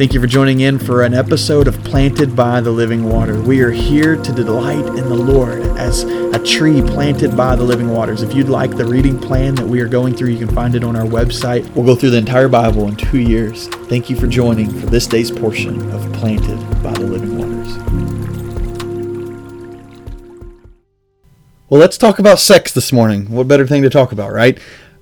Thank you for joining in for an episode of Planted by the Living Water. We are here to delight in the Lord as a tree planted by the living waters. If you'd like the reading plan that we are going through, you can find it on our website. We'll go through the entire Bible in two years. Thank you for joining for this day's portion of Planted by the Living Waters. Well, let's talk about sex this morning. What better thing to talk about, right?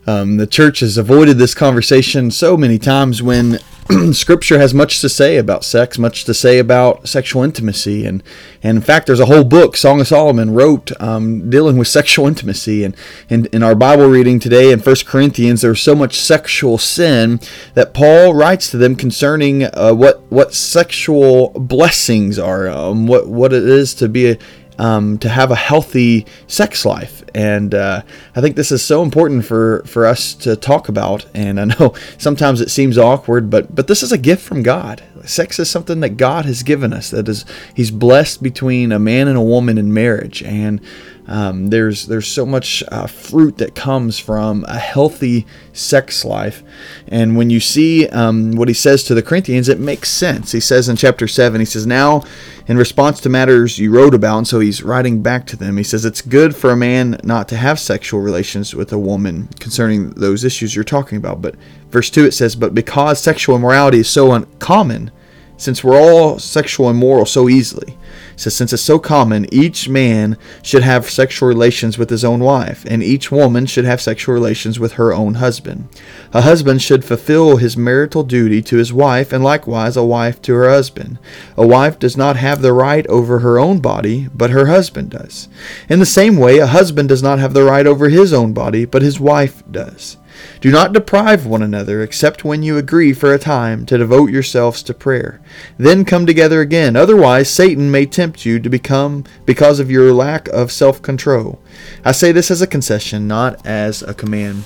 Um, the church has avoided this conversation so many times when Scripture has much to say about sex, much to say about sexual intimacy, and, and in fact, there's a whole book Song of Solomon wrote um, dealing with sexual intimacy. And, in our Bible reading today in 1 Corinthians, there's so much sexual sin that Paul writes to them concerning uh, what what sexual blessings are, um, what what it is to be a, um, to have a healthy sex life. And uh, I think this is so important for, for us to talk about. And I know sometimes it seems awkward, but but this is a gift from God. Sex is something that God has given us. That is, He's blessed between a man and a woman in marriage. And um, there's there's so much uh, fruit that comes from a healthy sex life, and when you see um, what he says to the Corinthians, it makes sense. He says in chapter seven, he says, "Now, in response to matters you wrote about," and so he's writing back to them. He says, "It's good for a man not to have sexual relations with a woman concerning those issues you're talking about." But verse two it says, "But because sexual immorality is so uncommon." Since we're all sexual and moral so easily. So since it's so common, each man should have sexual relations with his own wife, and each woman should have sexual relations with her own husband. A husband should fulfill his marital duty to his wife, and likewise a wife to her husband. A wife does not have the right over her own body, but her husband does. In the same way, a husband does not have the right over his own body, but his wife does. Do not deprive one another, except when you agree for a time to devote yourselves to prayer. Then come together again. Otherwise, Satan may tempt you to become because of your lack of self control. I say this as a concession, not as a command.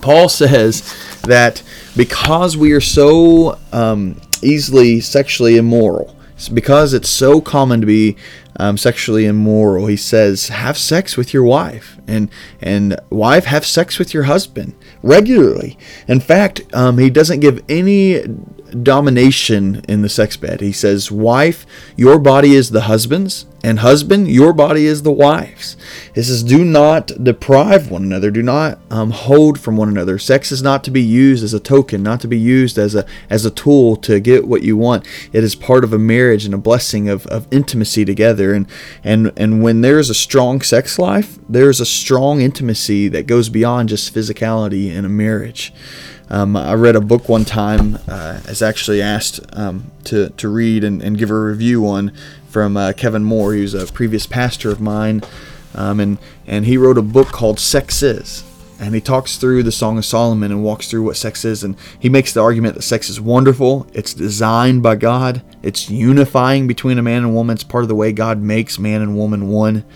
Paul says that because we are so um, easily sexually immoral, because it's so common to be um, sexually immoral. He says, have sex with your wife, and and wife have sex with your husband regularly. In fact, um, he doesn't give any domination in the sex bed. He says, Wife, your body is the husband's, and husband, your body is the wife's. He says, Do not deprive one another. Do not um, hold from one another. Sex is not to be used as a token, not to be used as a as a tool to get what you want. It is part of a marriage and a blessing of, of intimacy together. And and and when there's a strong sex life, there's a strong intimacy that goes beyond just physicality in a marriage. Um, I read a book one time. Uh, I was actually asked um, to, to read and, and give a review on from uh, Kevin Moore. Was a previous pastor of mine, um, and and he wrote a book called Sex Is. And he talks through the Song of Solomon and walks through what sex is. And he makes the argument that sex is wonderful. It's designed by God. It's unifying between a man and woman. It's part of the way God makes man and woman one.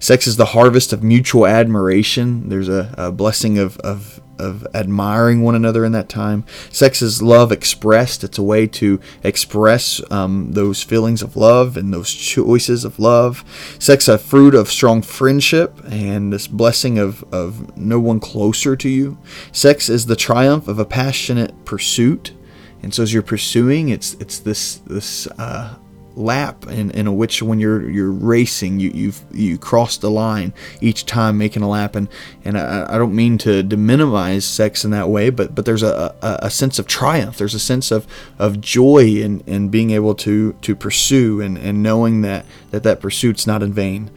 Sex is the harvest of mutual admiration. There's a, a blessing of, of of admiring one another in that time. Sex is love expressed. It's a way to express um, those feelings of love and those choices of love. Sex a fruit of strong friendship and this blessing of, of no one closer to you. Sex is the triumph of a passionate pursuit. And so as you're pursuing, it's it's this this uh, lap in, in which when you're you're racing you you you cross the line each time making a lap. And and I, I don't mean to, to minimize sex in that way but but there's a, a, a, sense of triumph. There's a sense of, of joy in, in being able to to pursue and, and knowing that that that pursuit's not in vain.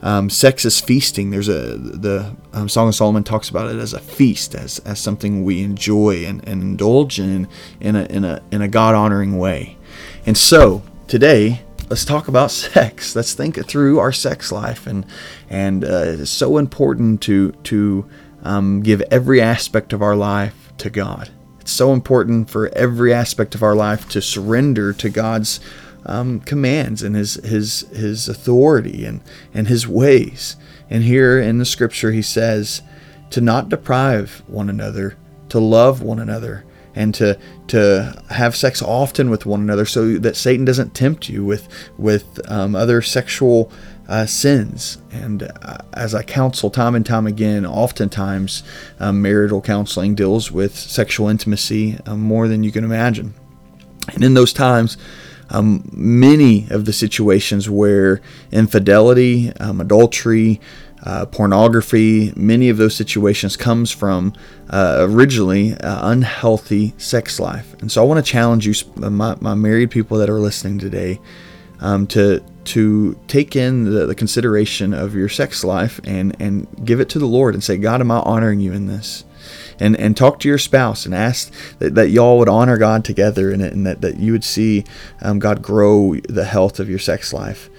Um, sex is feasting. There's a the um, Song of Solomon talks about it as a feast as, as something we enjoy and, and indulge in in a, in a in a God honoring way. And so today let's talk about sex. Let's think through our sex life, and and uh, it's so important to to um, give every aspect of our life to God. It's so important for every aspect of our life to surrender to God's um, commands and His His His authority and and His ways. And here in the Scripture, He says to not deprive one another, to love one another, and to to have sex often with one another, so that Satan doesn't tempt you with with um, other sexual uh, sins. And uh, as I counsel time and time again, oftentimes um, marital counseling deals with sexual intimacy um, more than you can imagine. And in those times, um, many of the situations where infidelity, um, adultery, uh, pornography, many of those situations comes from uh, originally uh, unhealthy sex life. And so I want to challenge you, my, my, married people that are listening today, um, to to take in the, the, consideration of your sex life and and give it to the Lord and say, God, am I honoring you in this? And, and talk to your spouse and ask that, that y'all would honor God together in it and that, that you would see um, God grow the health of your sex life.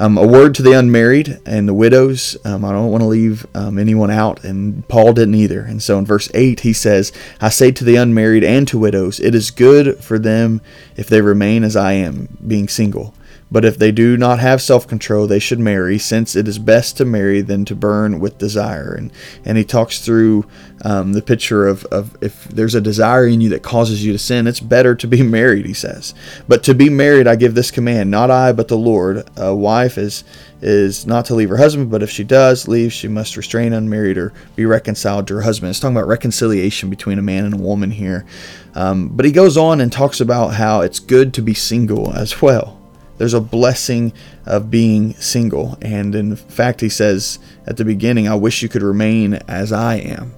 Um, a word to the unmarried and the widows. Um, I don't want to leave um, anyone out, and Paul didn't either. And so in verse 8, he says, I say to the unmarried and to widows, it is good for them if they remain as I am, being single. But if they do not have self control, they should marry, since it is best to marry than to burn with desire. And, and he talks through um, the picture of, of if there's a desire in you that causes you to sin, it's better to be married, he says. But to be married, I give this command, not I, but the Lord. A wife is is not to leave her husband, but if she does leave, she must restrain unmarried or be reconciled to her husband. It's talking about reconciliation between a man and a woman here. Um, but he goes on and talks about how it's good to be single as well there's a blessing of being single. And in fact, he says at the beginning, I wish you could remain as I am.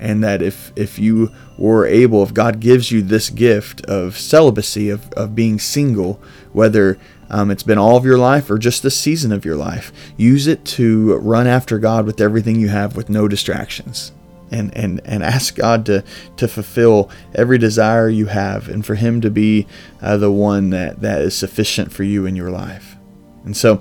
And that if, if you were able, if God gives you this gift of celibacy, of, of being single, whether um, it's been all of your life or just the season of your life, use it to run after God with everything you have with no distractions and, and, and ask God to, to fulfill every desire you have and for Him to be uh, the one that, that is sufficient for you in your life. And so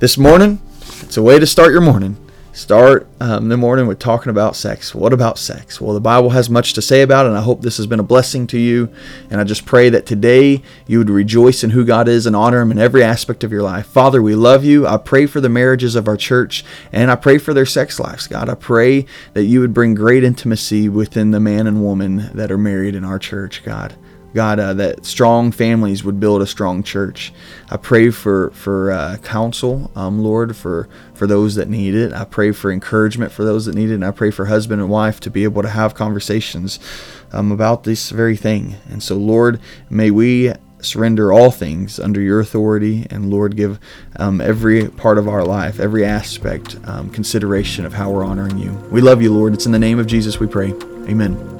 this morning, it's a way to start your morning start um, the morning with talking about sex. What about sex? Well, the Bible has much to say about it, and I hope this has been a blessing to you. And I just pray that today you would rejoice in who God is and honor Him in every aspect of your life. Father, we love you. I pray for the marriages of our church, and I pray for their sex lives. God, I pray that you would bring great intimacy within the man and woman that are married in our church, God. God, uh, that strong families would build a strong church. I pray for for uh, counsel, um, Lord, for for those that need it. I pray for encouragement for those that need it, and I pray for husband and wife to be able to have conversations um, about this very thing. And so, Lord, may we surrender all things under your authority, and Lord, give um, every part of our life, every aspect, um, consideration of how we're honoring you. We love you, Lord. It's in the name of Jesus we pray. Amen.